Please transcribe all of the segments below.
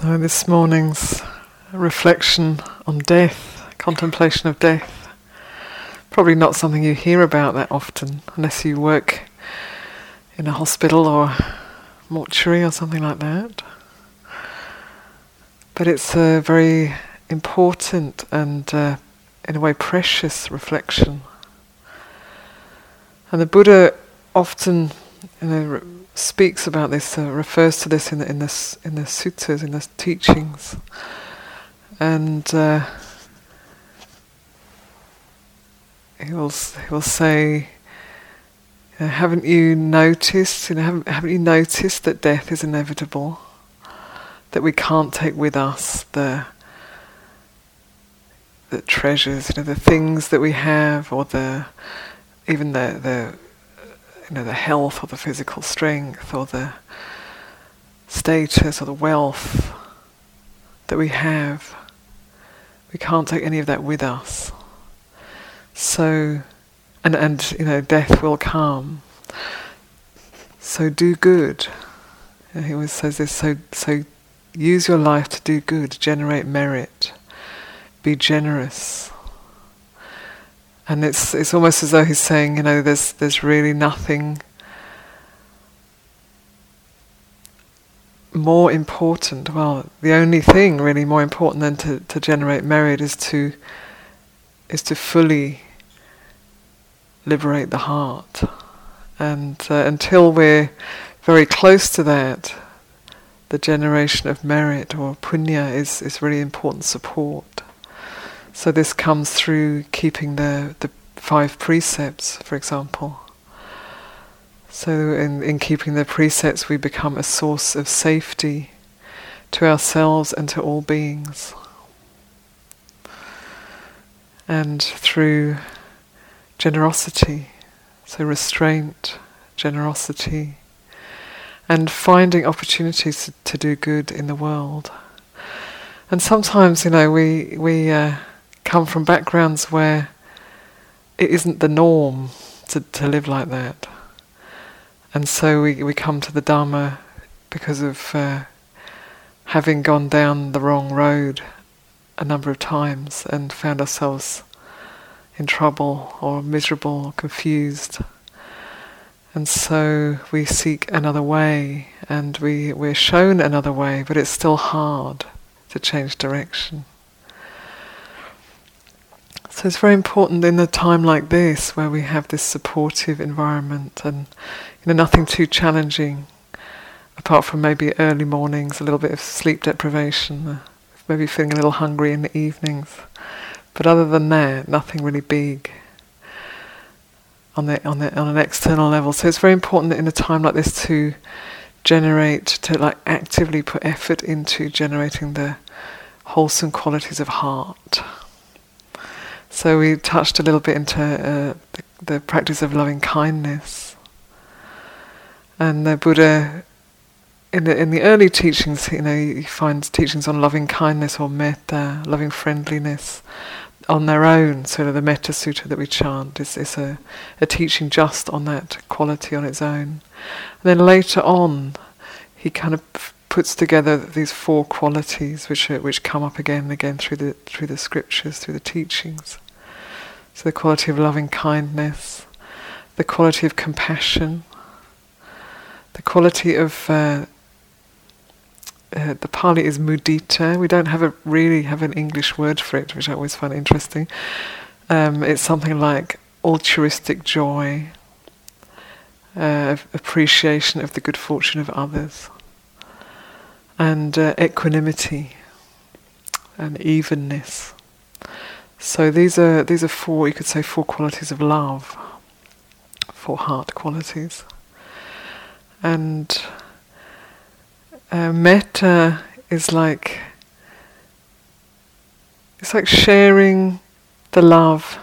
So, this morning's reflection on death, contemplation of death, probably not something you hear about that often unless you work in a hospital or mortuary or something like that. But it's a very important and, uh, in a way, precious reflection. And the Buddha often, you know, speaks about this, uh, refers to this in the in the in the suttas, in the teachings, and uh, he will he will say, "Haven't you noticed? You know, haven't, haven't you noticed that death is inevitable? That we can't take with us the." The treasures, you know, the things that we have, or the even the the you know, the health or the physical strength or the status or the wealth that we have. We can't take any of that with us. So, and, and you know, death will come. So do good. He always says this, so, so use your life to do good, generate merit, be generous. And it's it's almost as though he's saying, you know, there's there's really nothing more important. Well, the only thing really more important than to, to generate merit is to is to fully liberate the heart. And uh, until we're very close to that, the generation of merit or punya is, is really important support. So this comes through keeping the, the five precepts, for example. So in, in keeping the precepts we become a source of safety to ourselves and to all beings. And through generosity, so restraint, generosity, and finding opportunities to, to do good in the world. And sometimes, you know, we we uh, come from backgrounds where it isn't the norm to, to live like that. And so we, we come to the Dharma because of uh, having gone down the wrong road a number of times and found ourselves in trouble or miserable or confused. And so we seek another way and we, we're shown another way, but it's still hard to change direction. So it's very important in a time like this where we have this supportive environment and you know nothing too challenging apart from maybe early mornings, a little bit of sleep deprivation, uh, maybe feeling a little hungry in the evenings. But other than that, nothing really big on the on the on an external level. So it's very important in a time like this to generate to like actively put effort into generating the wholesome qualities of heart. So we touched a little bit into uh, the, the, practice of loving kindness, and the Buddha, in the in the early teachings, you know, you find teachings on loving kindness or metta, loving friendliness, on their own. So the Metta Sutta that we chant is is a, a teaching just on that quality on its own. And then later on, he kind of puts together these four qualities which are, which come up again and again through the through the scriptures, through the teachings. So the quality of loving kindness, the quality of compassion, the quality of uh, uh, the Pali is mudita. We don't have a really have an English word for it, which I always find interesting. Um, it's something like altruistic joy, uh, appreciation of the good fortune of others and uh, equanimity and evenness. So these are these are four you could say four qualities of love, four heart qualities, and uh, metta is like it's like sharing the love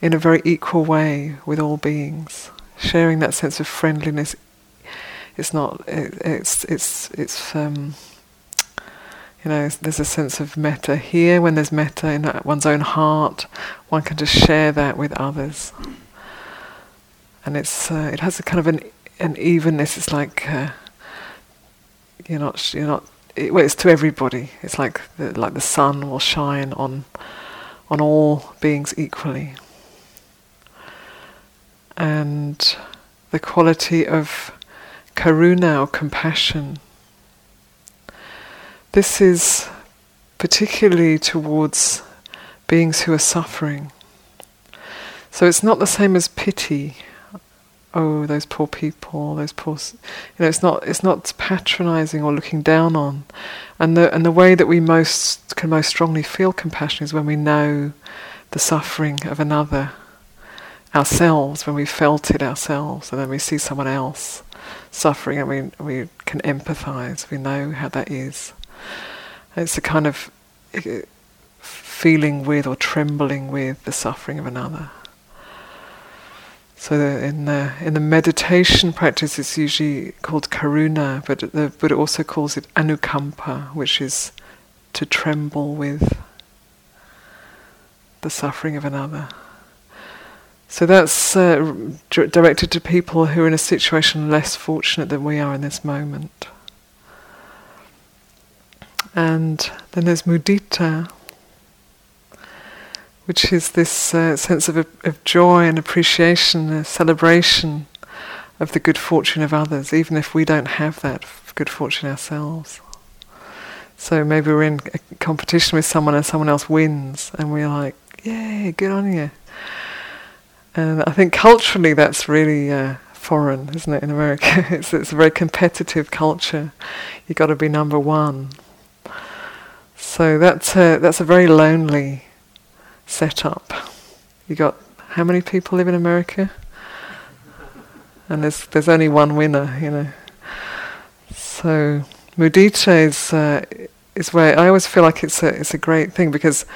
in a very equal way with all beings, sharing that sense of friendliness. It's not. It, it's it's it's. Um, you know, there's a sense of metta here. When there's metta in one's own heart, one can just share that with others, and it's uh, it has a kind of an an evenness. It's like uh, you're not you're not it, well, it's to everybody. It's like the, like the sun will shine on on all beings equally, and the quality of karuna or compassion. This is particularly towards beings who are suffering. So it's not the same as pity. Oh, those poor people, those poor. You know, it's not. It's not patronising or looking down on, and the and the way that we most can most strongly feel compassion is when we know the suffering of another ourselves, when we felt it ourselves, and then we see someone else suffering, and we we can empathise. We know how that is. It's a kind of feeling with or trembling with the suffering of another. So in the in the meditation practice, it's usually called karuna, but the Buddha also calls it anukampa, which is to tremble with the suffering of another. So that's uh, directed to people who are in a situation less fortunate than we are in this moment. And then there's mudita, which is this uh, sense of, of joy and appreciation, a celebration of the good fortune of others, even if we don't have that good fortune ourselves. So maybe we're in a competition with someone and someone else wins, and we're like, "Yay, good on you!" And I think culturally that's really uh, foreign, isn't it? In America, it's, it's a very competitive culture. You've got to be number one. So that's a, that's a very lonely setup. You got how many people live in America? And there's there's only one winner, you know. So mudita is uh, is where I always feel like it's a it's a great thing because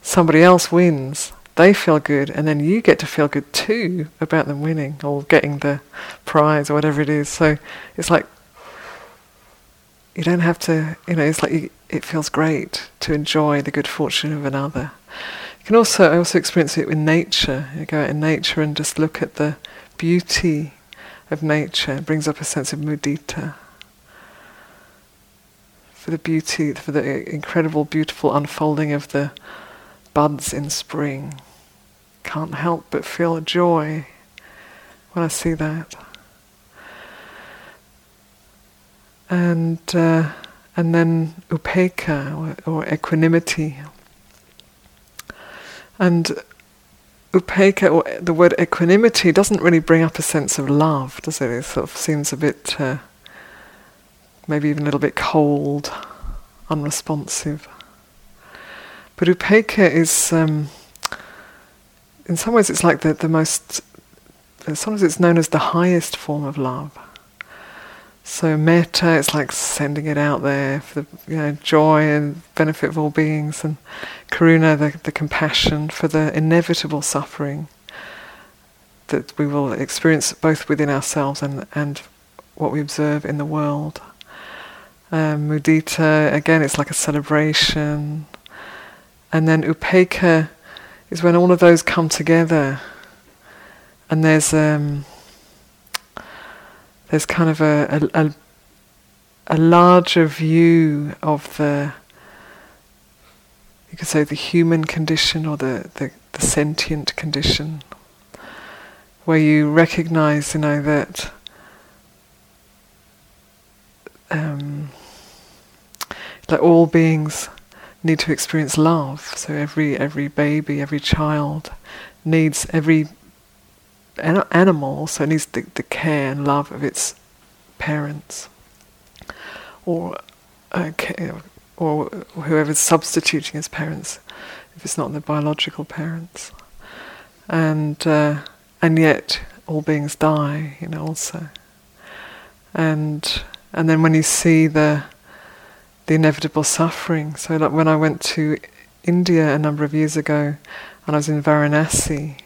somebody else wins, they feel good, and then you get to feel good too about them winning or getting the prize or whatever it is. So it's like you don't have to, you know, it's like you, it feels great to enjoy the good fortune of another. You can also, I also experience it with nature. You go out in nature and just look at the beauty of nature. It brings up a sense of mudita. For the beauty, for the incredible, beautiful unfolding of the buds in spring. Can't help but feel joy when I see that. And uh, and then upekkha or, or, equanimity. And upekkha or the word equanimity doesn't really bring up a sense of love, does it? It sort of seems a bit, uh, maybe even a little bit cold, unresponsive. But upekkha is, um, in some ways, it's like the the most. Sometimes it's known as the highest form of love. So metta, it's like sending it out there for the you know, joy and benefit of all beings, and karuna, the, the compassion for the inevitable suffering that we will experience both within ourselves and, and what we observe in the world. Um, mudita, again, it's like a celebration. And then upekkha is when all of those come together, and there's um, there's kind of a, a, a, a larger view of the you could say the human condition or the, the, the sentient condition where you recognize you know that um, that all beings need to experience love. So every every baby every child needs every an animal also needs the, the care and love of its parents, or uh, or whoever's substituting as parents, if it's not the biological parents, and uh, and yet all beings die, you know, also, and and then when you see the the inevitable suffering, so like when I went to India a number of years ago, and I was in Varanasi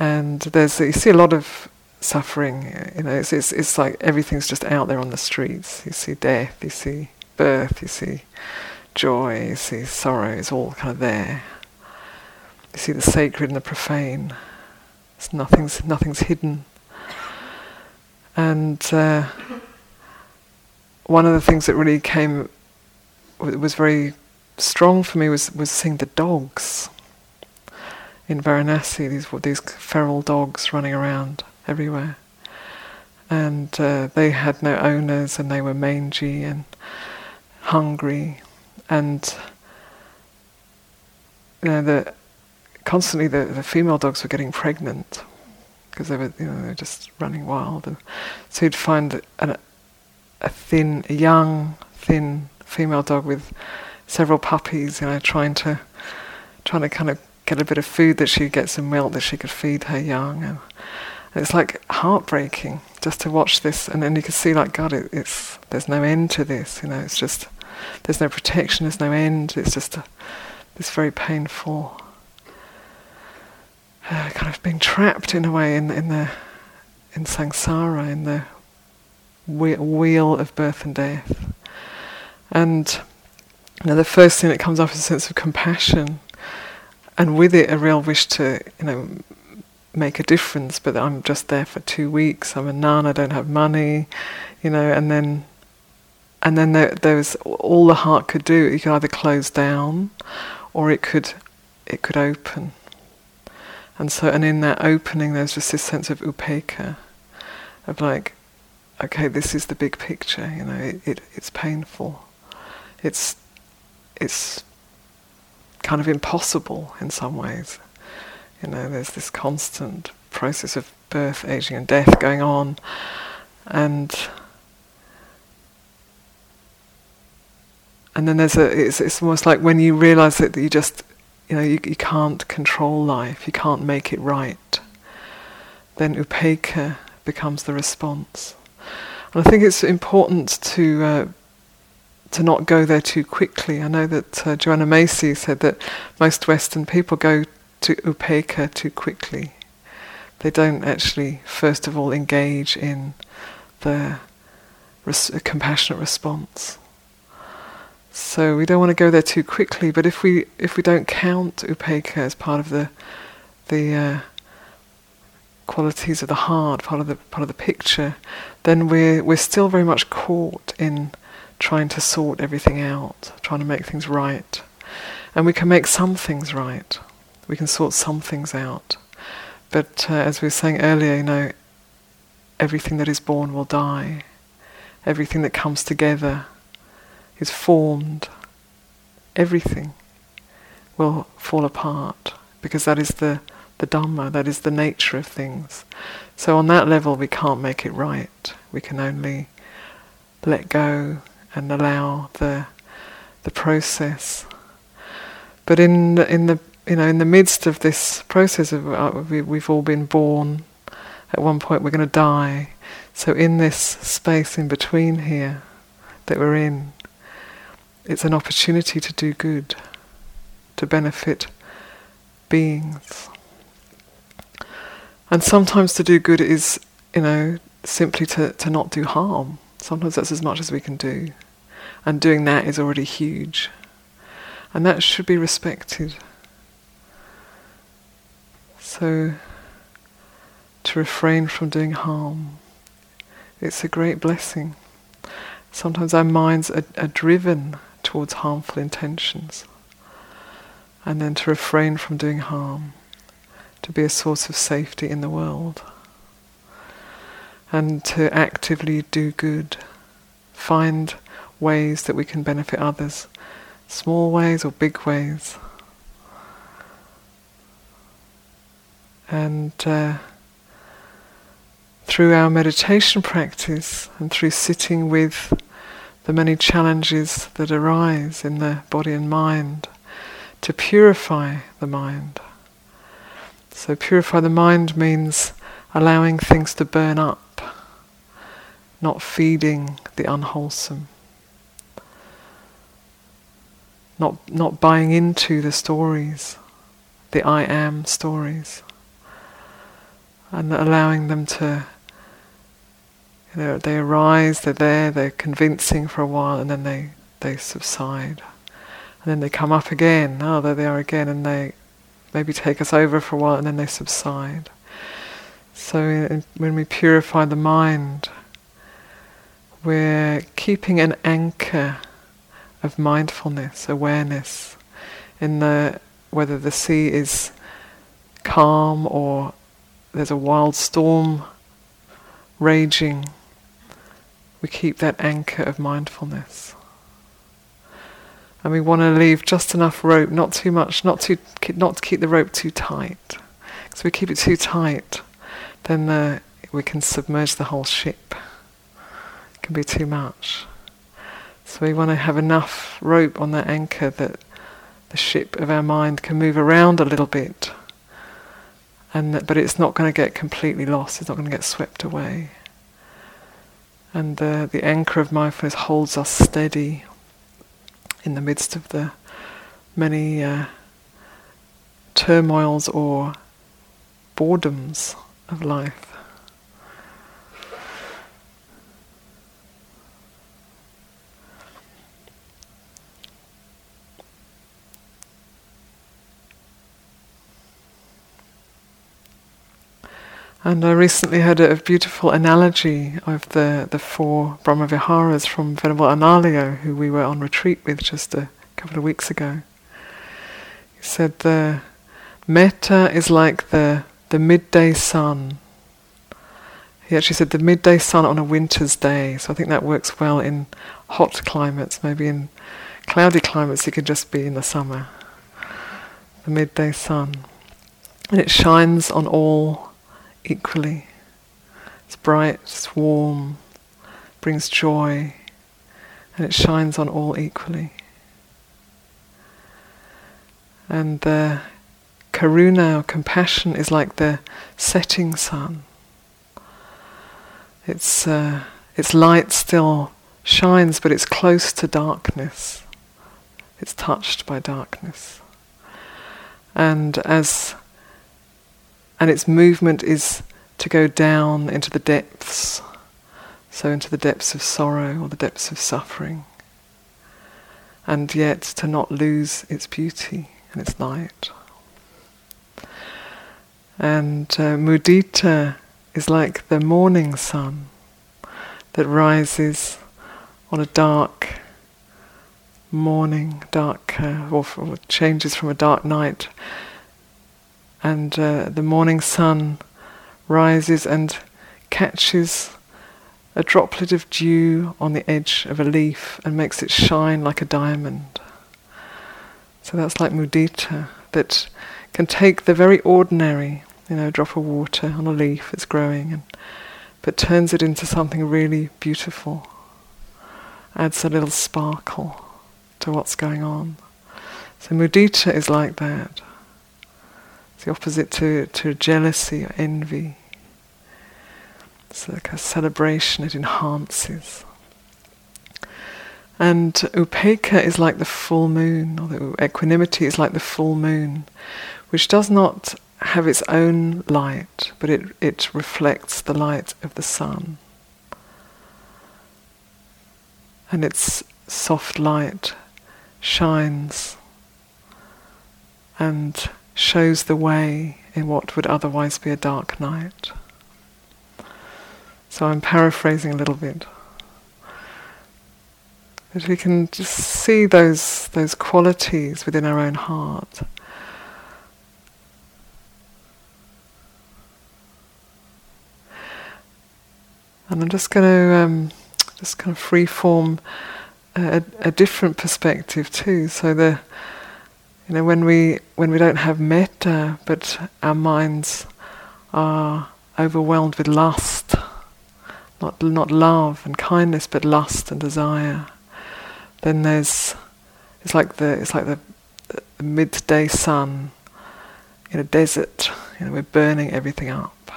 and there's you see a lot of suffering. You know, it's, it's it's like everything's just out there on the streets. You see death, you see birth, you see joy, you see sorrow. It's all kind of there. You see the sacred and the profane. It's nothing's nothing's hidden. And uh, one of the things that really came was very strong for me was was seeing the dogs in Varanasi. These these feral dogs running around everywhere, and uh, they had no owners, and they were mangy and hungry, and you know the constantly the, the female dogs were getting pregnant because they were you know they were just running wild, and so you'd find a, a thin, a young, thin female dog with several puppies, you know, trying to trying to kind of get a bit of food that she could get some milk that she could feed her young, and it's like heartbreaking just to watch this, and then you can see like God, it, it's there's no end to this, you know, it's just there's no protection, there's no end, it's just a, this very painful uh, kind of being trapped in a way in in the in samsara, in the wheel of birth and death. And you know, the first thing that comes up is a sense of compassion, and with it, a real wish to, you know, make a difference. But I'm just there for two weeks. I'm a nun. I don't have money, you know. And then, and then there, there was all the heart could do. It could either close down, or it could, it could open. And so, and in that opening, there's just this sense of upekkha, of like, okay, this is the big picture. You know, it, it it's painful. It's it's kind of impossible in some ways. You know, there's this constant process of birth, aging, and death going on, and and then there's a it's it's almost like when you realize that you just you know you, you can't control life, you can't make it right. Then upekkha becomes the response. And I think it's important to uh, to not go there too quickly. I know that uh, Joanna Macy said that most Western people go to upekkha too quickly. They don't actually, first of all, engage in the res- compassionate response. So we don't want to go there too quickly. But if we if we don't count upekkha as part of the the uh, qualities of the heart, part of the part of the picture, then we're we're still very much caught in trying to sort everything out, trying to make things right. And we can make some things right. We can sort some things out. But uh, as we were saying earlier, you know, everything that is born will die. Everything that comes together is formed. Everything will fall apart because that is the, the Dhamma, that is the nature of things. So on that level we can't make it right. We can only let go and allow the the process. But in in the you know in the midst of this process of uh, we, we've all been born. At one point we're going to die. So in this space in between here that we're in, it's an opportunity to do good, to benefit beings. And sometimes to do good is, you know, simply to, to not do harm. Sometimes that's as much as we can do. And doing that is already huge. And that should be respected. So, to refrain from doing harm, it's a great blessing. Sometimes our minds are, are driven towards harmful intentions. And then to refrain from doing harm, to be a source of safety in the world and to actively do good. Find ways that we can benefit others, small ways or big ways. And uh, through our meditation practice and through sitting with the many challenges that arise in the body and mind, to purify the mind. So, purify the mind means allowing things to burn up not feeding the unwholesome, not, not buying into the stories, the I am stories, and allowing them to, you know, they arise, they're there, they're convincing for a while, and then they, they subside. And then they come up again, oh, there they are again, and they maybe take us over for a while, and then they subside. So when we purify the mind, we're keeping an anchor of mindfulness, awareness in the whether the sea is calm or there's a wild storm raging, we keep that anchor of mindfulness. And we want to leave just enough rope, not too much, not too, not to keep the rope too tight. Because if we keep it too tight, then the, we can submerge the whole ship. Can be too much. So we want to have enough rope on that anchor that the ship of our mind can move around a little bit and that, but it's not going to get completely lost. It's not going to get swept away. And the the anchor of mindfulness holds us steady in the midst of the many uh, turmoils or boredoms of life. And I recently heard a, beautiful analogy of the, the four Brahmaviharas from Venerable Analayo, who we were on retreat with just a couple of weeks ago. He said the metta is like the, the midday sun. He actually said the midday sun on a winter's day, so I think that works well in hot climates. Maybe in cloudy climates it could just be in the summer. The midday sun. And it shines on all equally. It's bright, it's warm, brings joy, and it shines on all equally. And the karuna or compassion is like the setting sun. Its uh, its light still shines, but it's close to darkness. It's touched by darkness. And as and its movement is to go down into the depths, so into the depths of sorrow or the depths of suffering, and yet to not lose its beauty and its light. And uh, mudita is like the morning sun that rises on a dark morning, dark, uh, or, or changes from a dark night and uh, the morning sun rises and catches a droplet of dew on the edge of a leaf and makes it shine like a diamond. So that's like mudita, that can take the very ordinary, you know, drop of water on a leaf that's growing, and, but turns it into something really beautiful, adds a little sparkle to what's going on. So mudita is like that. It's the opposite to, to jealousy or envy. It's like a celebration, it enhances. And upekkha is like the full moon, or the equanimity is like the full moon, which does not have its own light, but it, it reflects the light of the sun. And its soft light shines and shows the way in what would otherwise be a dark night. So I'm paraphrasing a little bit. That we can just see those those qualities within our own heart. And I'm just going to um, just kind of free form a, a different perspective too. So the you know, when we when we don't have metta, but our minds are overwhelmed with lust, not not love and kindness, but lust and desire, then there's it's like the it's like the, the midday sun in a desert. You know, we're burning everything up,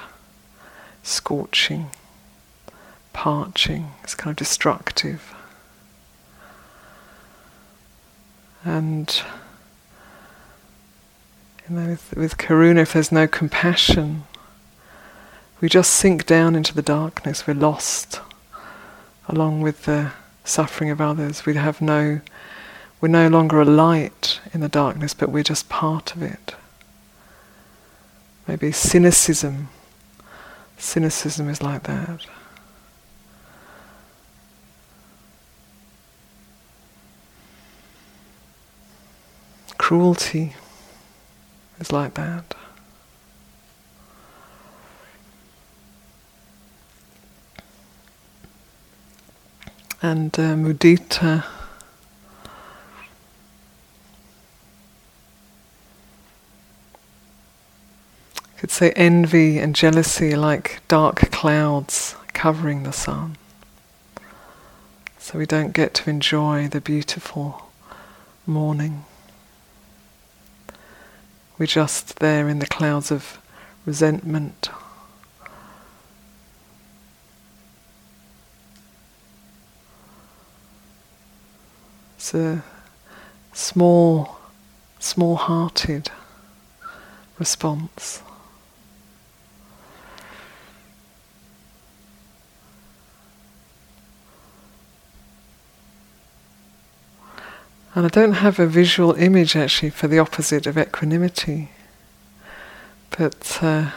scorching, parching. It's kind of destructive, and with, with karuna, if there's no compassion, we just sink down into the darkness. We're lost, along with the suffering of others. We have no, we're no longer a light in the darkness, but we're just part of it. Maybe cynicism. Cynicism is like that. Cruelty is like that. And uh, mudita could say envy and jealousy like dark clouds covering the sun. So we don't get to enjoy the beautiful morning. We're just there in the clouds of resentment. It's a small, small hearted response. And I don't have a visual image actually for the opposite of equanimity. But, uh,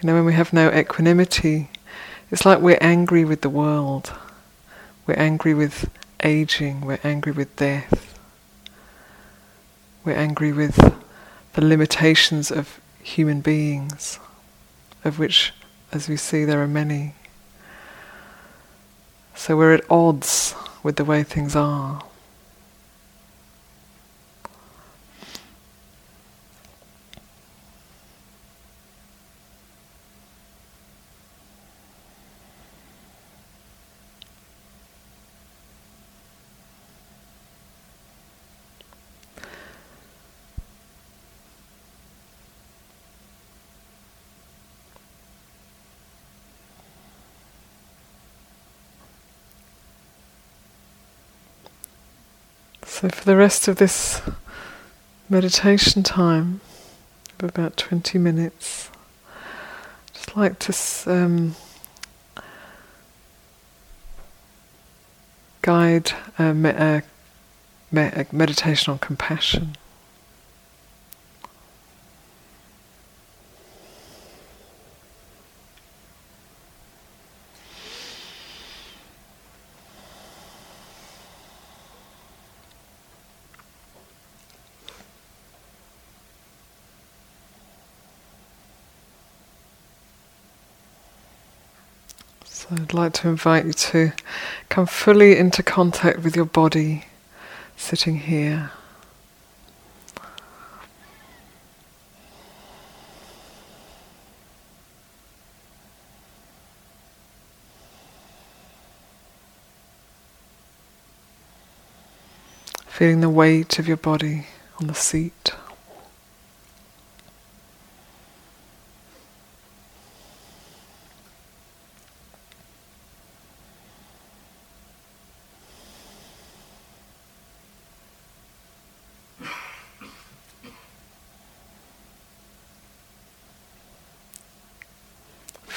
you know, when we have no equanimity, it's like we're angry with the world. We're angry with aging, we're angry with death. We're angry with the limitations of human beings, of which, as we see, there are many. So we're at odds with the way things are. So, for the rest of this meditation time, of about 20 minutes, I'd just like to um, guide a, me- a, me- a meditation on compassion. So I'd like to invite you to come fully into contact with your body sitting here. Feeling the weight of your body on the seat.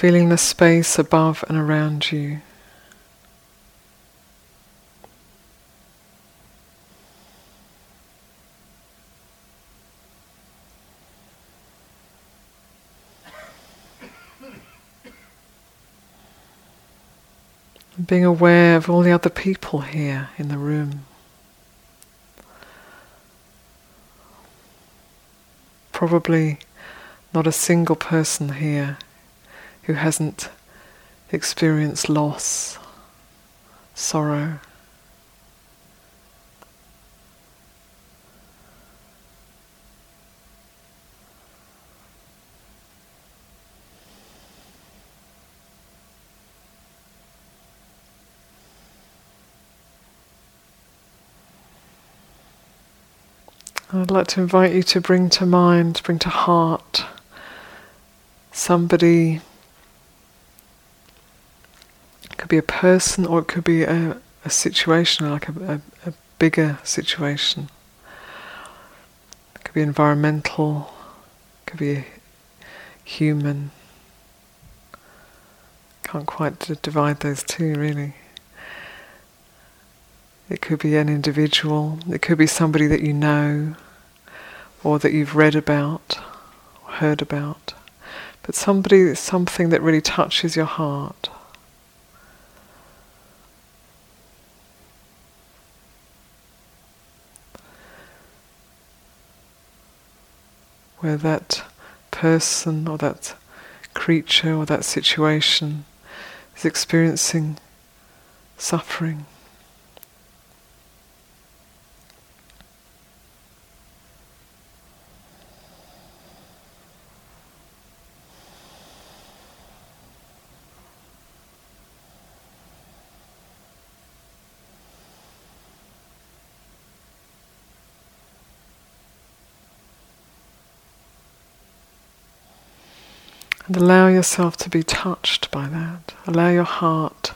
Feeling the space above and around you. being aware of all the other people here in the room. Probably not a single person here who hasn't experienced loss, sorrow. I'd like to invite you to bring to mind, bring to heart somebody could be a person or it could be a, a situation, like a, a, a bigger situation. It could be environmental, it could be human. Can't quite d- divide those two really. It could be an individual, it could be somebody that you know or that you've read about heard about. But somebody, something that really touches your heart. Where that person or that creature or that situation is experiencing suffering. Allow yourself to be touched by that. Allow your heart,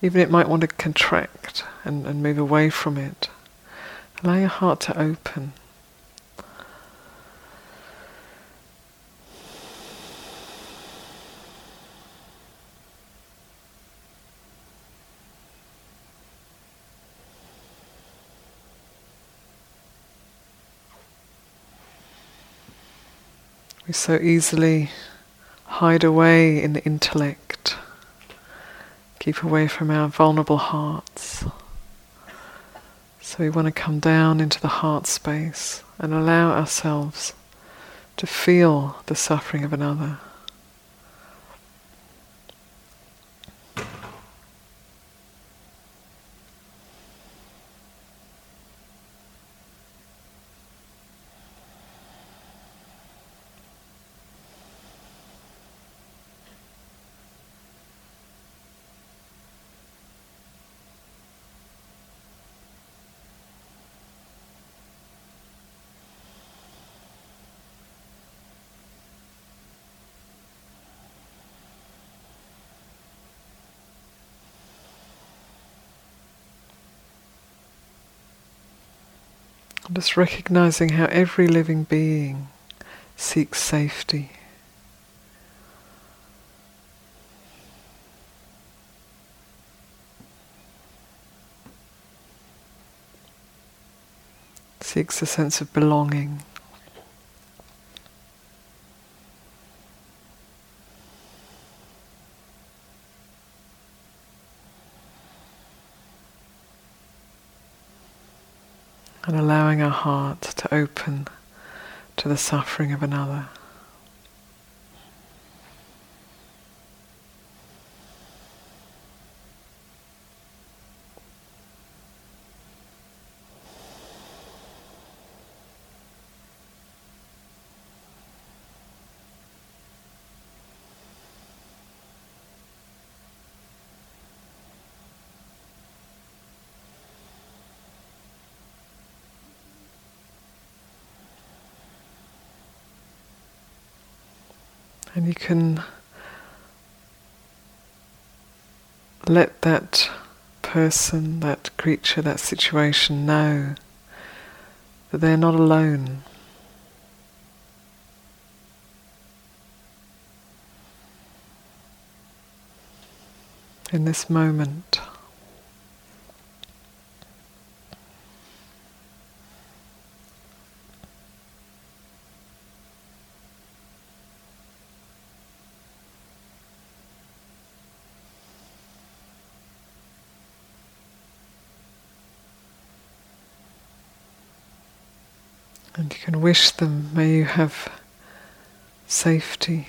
even it might want to contract and, and move away from it, allow your heart to open. We so easily hide away in the intellect, keep away from our vulnerable hearts. So we want to come down into the heart space and allow ourselves to feel the suffering of another. Just recognizing how every living being seeks safety. Seeks a sense of belonging. and allowing our heart to open to the suffering of another. And you can let that person, that creature, that situation know that they're not alone. In this moment. And you can wish them, may you have safety.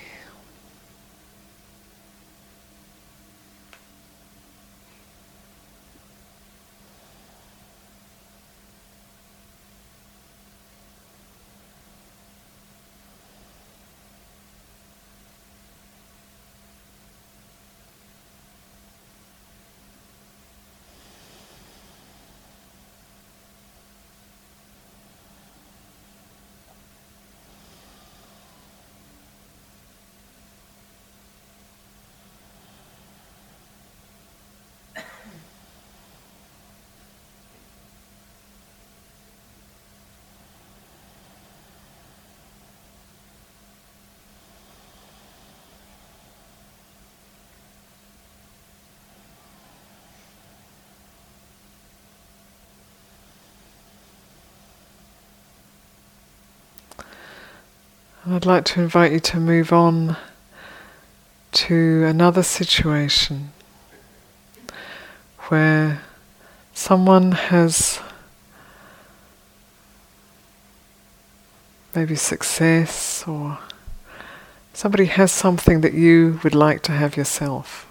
I'd like to invite you to move on to another situation where someone has maybe success or somebody has something that you would like to have yourself.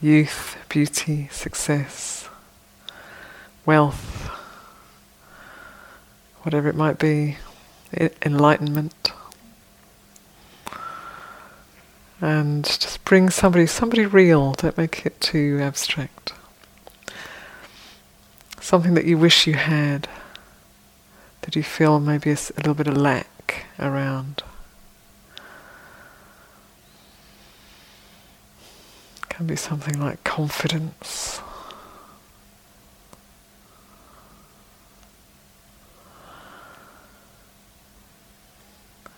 Youth, beauty, success, wealth, whatever it might be, enlightenment. And just bring somebody, somebody real, don't make it too abstract. Something that you wish you had that you feel maybe a, a little bit of lack around. Can be something like confidence.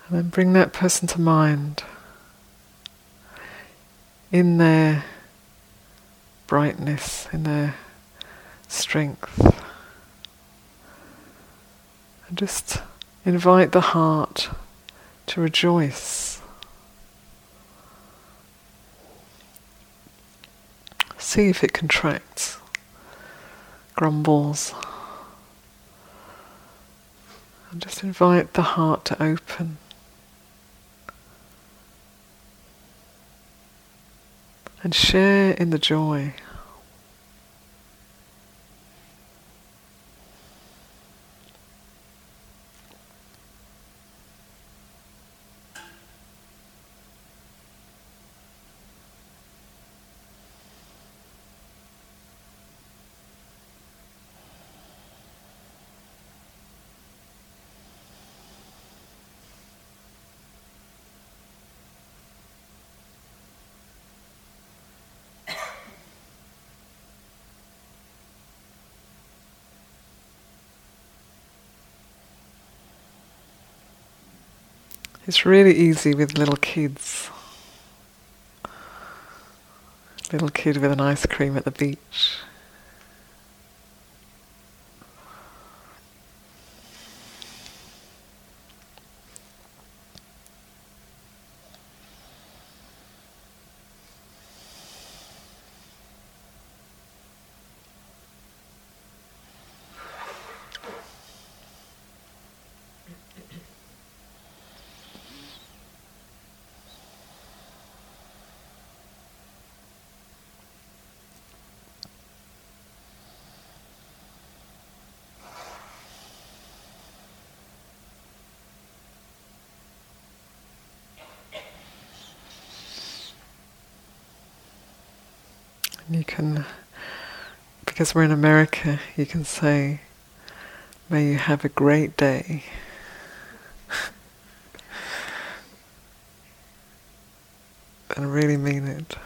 And then bring that person to mind in their brightness, in their strength. And just invite the heart to rejoice. See if it contracts, grumbles. And just invite the heart to open. And share in the joy. It's really easy with little kids. Little kid with an ice cream at the beach. You can, because we're in America, you can say, May you have a great day. and really mean it.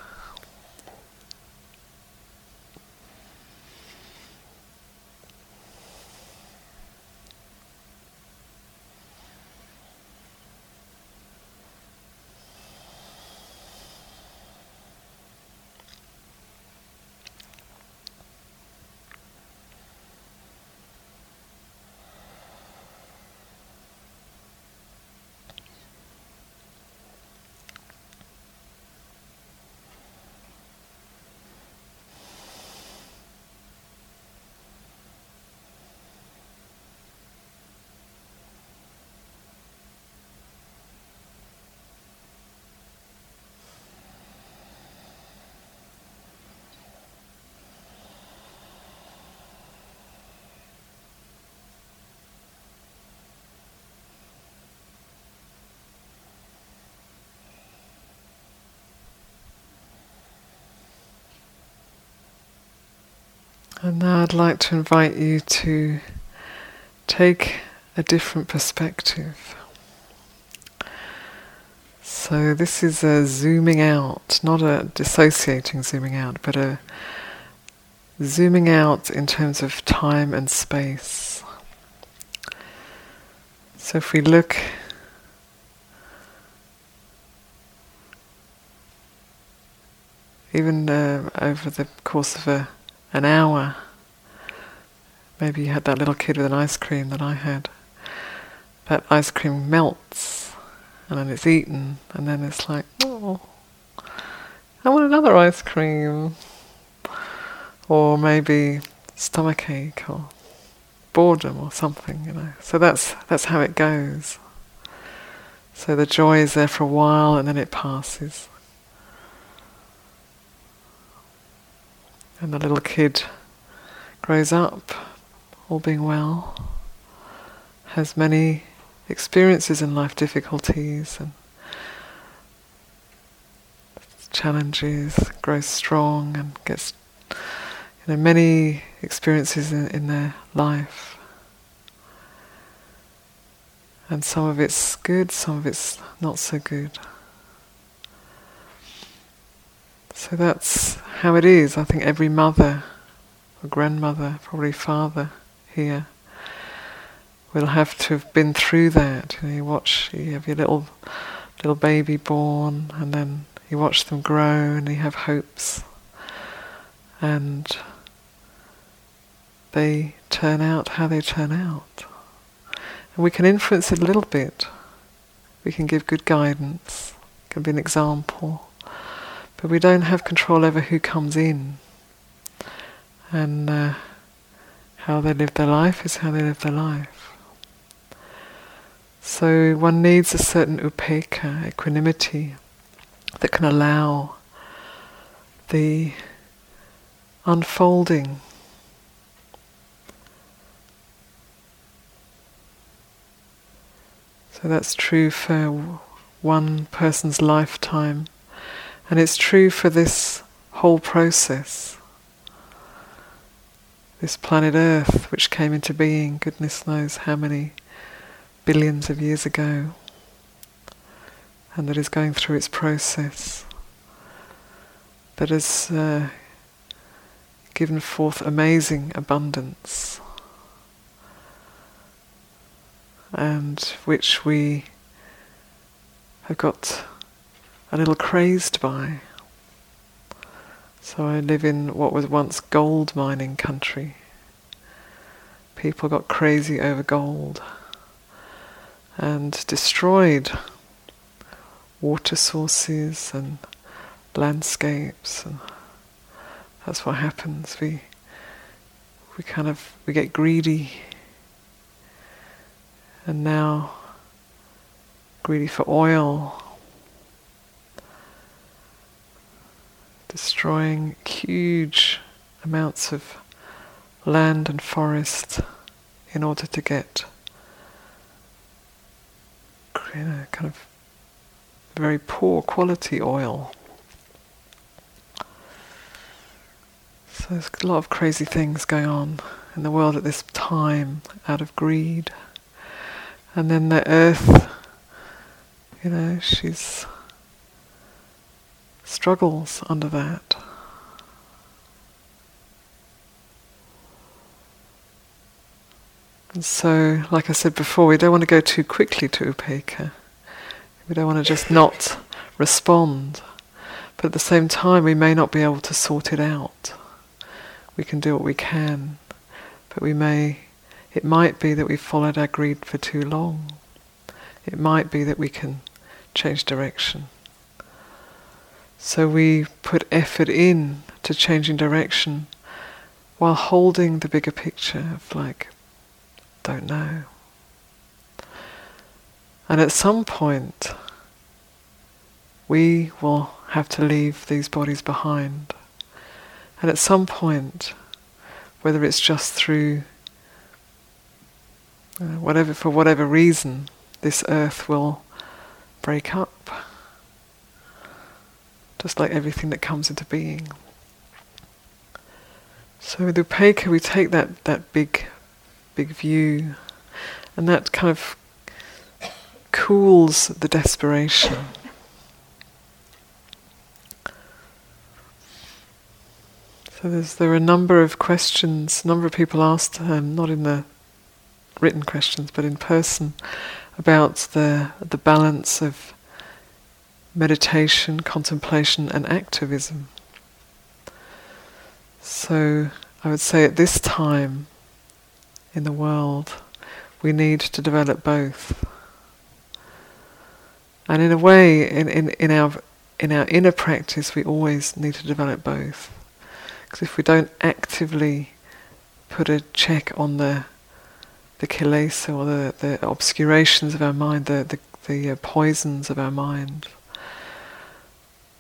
And now I'd like to invite you to take a different perspective. So, this is a zooming out, not a dissociating zooming out, but a zooming out in terms of time and space. So, if we look even uh, over the course of a an hour. Maybe you had that little kid with an ice cream that I had. That ice cream melts and then it's eaten and then it's like, oh, I want another ice cream. Or maybe stomachache or boredom or something, you know. So that's that's how it goes. So the joy is there for a while and then it passes. And the little kid grows up, all being well, has many experiences in life, difficulties and challenges, grows strong and gets you know many experiences in, in their life. And some of it's good, some of it's not so good. So that's how it is. I think every mother or grandmother, probably father here, will have to have been through that. You, know, you watch, you have your little little baby born, and then you watch them grow, and you have hopes, and they turn out how they turn out. And we can influence it a little bit. We can give good guidance, can be an example, but we don't have control over who comes in. And uh, how they live their life is how they live their life. So one needs a certain upekkha, equanimity, that can allow the unfolding So that's true for one person's lifetime, and it's true for this whole process. This planet Earth, which came into being, goodness knows how many billions of years ago, and that is going through its process, that has uh, given forth amazing abundance and which we have got a little crazed by. So I live in what was once gold mining country. People got crazy over gold and destroyed water sources and landscapes and that's what happens. We we kind of we get greedy and now greedy for oil, destroying huge amounts of land and forest in order to get know, kind of very poor quality oil. So there's a lot of crazy things going on in the world at this time out of greed. And then the earth, you know, she's struggles under that. And so, like I said before, we don't want to go too quickly to upekkha. We don't want to just not respond. But at the same time, we may not be able to sort it out. We can do what we can, but we may it might be that we've followed our greed for too long. It might be that we can change direction. So we put effort in to changing direction while holding the bigger picture of like, don't know. And at some point, we will have to leave these bodies behind. And at some point, whether it's just through uh, whatever for whatever reason, this earth will break up, just like everything that comes into being. So with upekkha, we take that that big, big view, and that kind of cools the desperation. So there are a number of questions, a number of people asked, um, not in the written questions, but in person, about the the balance of meditation, contemplation, and activism. So I would say at this time in the world, we need to develop both. And in a way, in, in, in our in our inner practice, we always need to develop both. Because if we don't actively put a check on the the kilesa or the, the obscurations of our mind, the, the, the uh, poisons of our mind,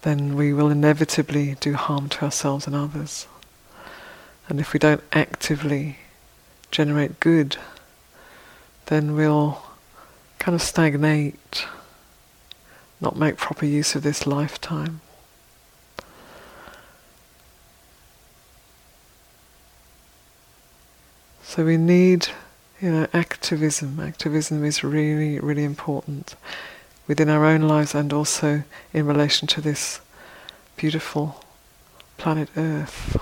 then we will inevitably do harm to ourselves and others. And if we don't actively generate good, then we'll kind of stagnate, not make proper use of this lifetime. So we need, you know, activism. Activism is really, really important within our own lives and also in relation to this beautiful planet Earth.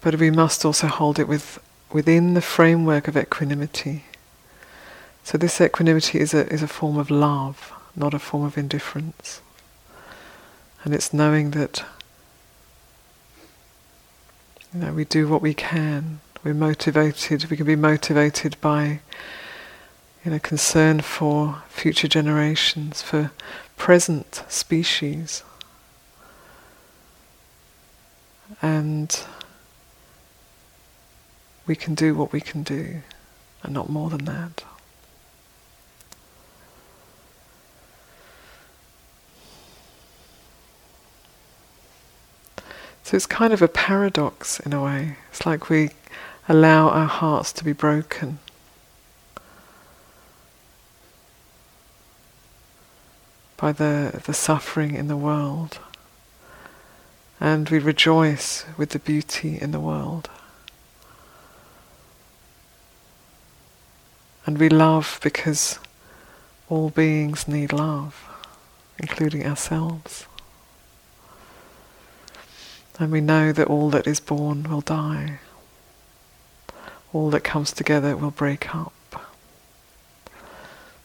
But we must also hold it with, within the framework of equanimity. So this equanimity is a, is a form of love, not a form of indifference. And it's knowing that you know, we do what we can. We're motivated. We can be motivated by, you know, concern for future generations, for present species, and we can do what we can do, and not more than that. So it's kind of a paradox in a way. It's like we allow our hearts to be broken. By the, the suffering in the world. And we rejoice with the beauty in the world. And we love because all beings need love, including ourselves. And we know that all that is born will die. All that comes together will break up.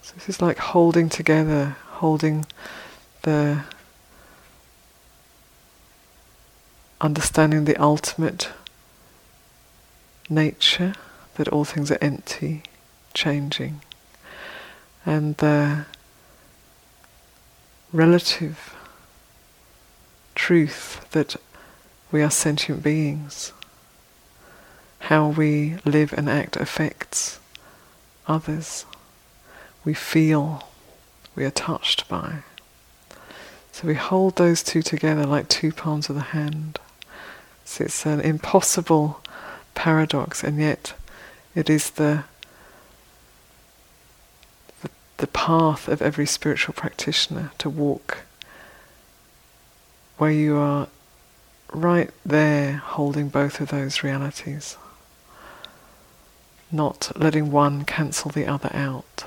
So this is like holding together, holding the understanding the ultimate nature, that all things are empty, changing, and the relative truth that we are sentient beings. How we live and act affects others. We feel, we are touched by. So we hold those two together like two palms of the hand. So it's an impossible paradox, and yet it is the, the, the path of every spiritual practitioner to walk where you are right there holding both of those realities, not letting one cancel the other out.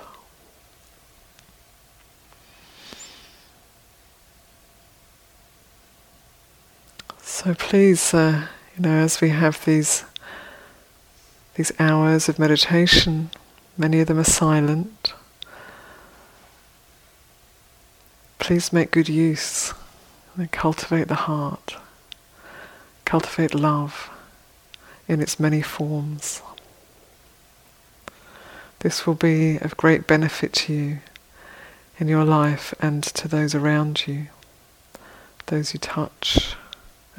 So please, uh, you know, as we have these these hours of meditation, many of them are silent. Please make good use and cultivate the heart cultivate love in its many forms. This will be of great benefit to you in your life and to those around you, those you touch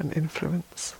and influence.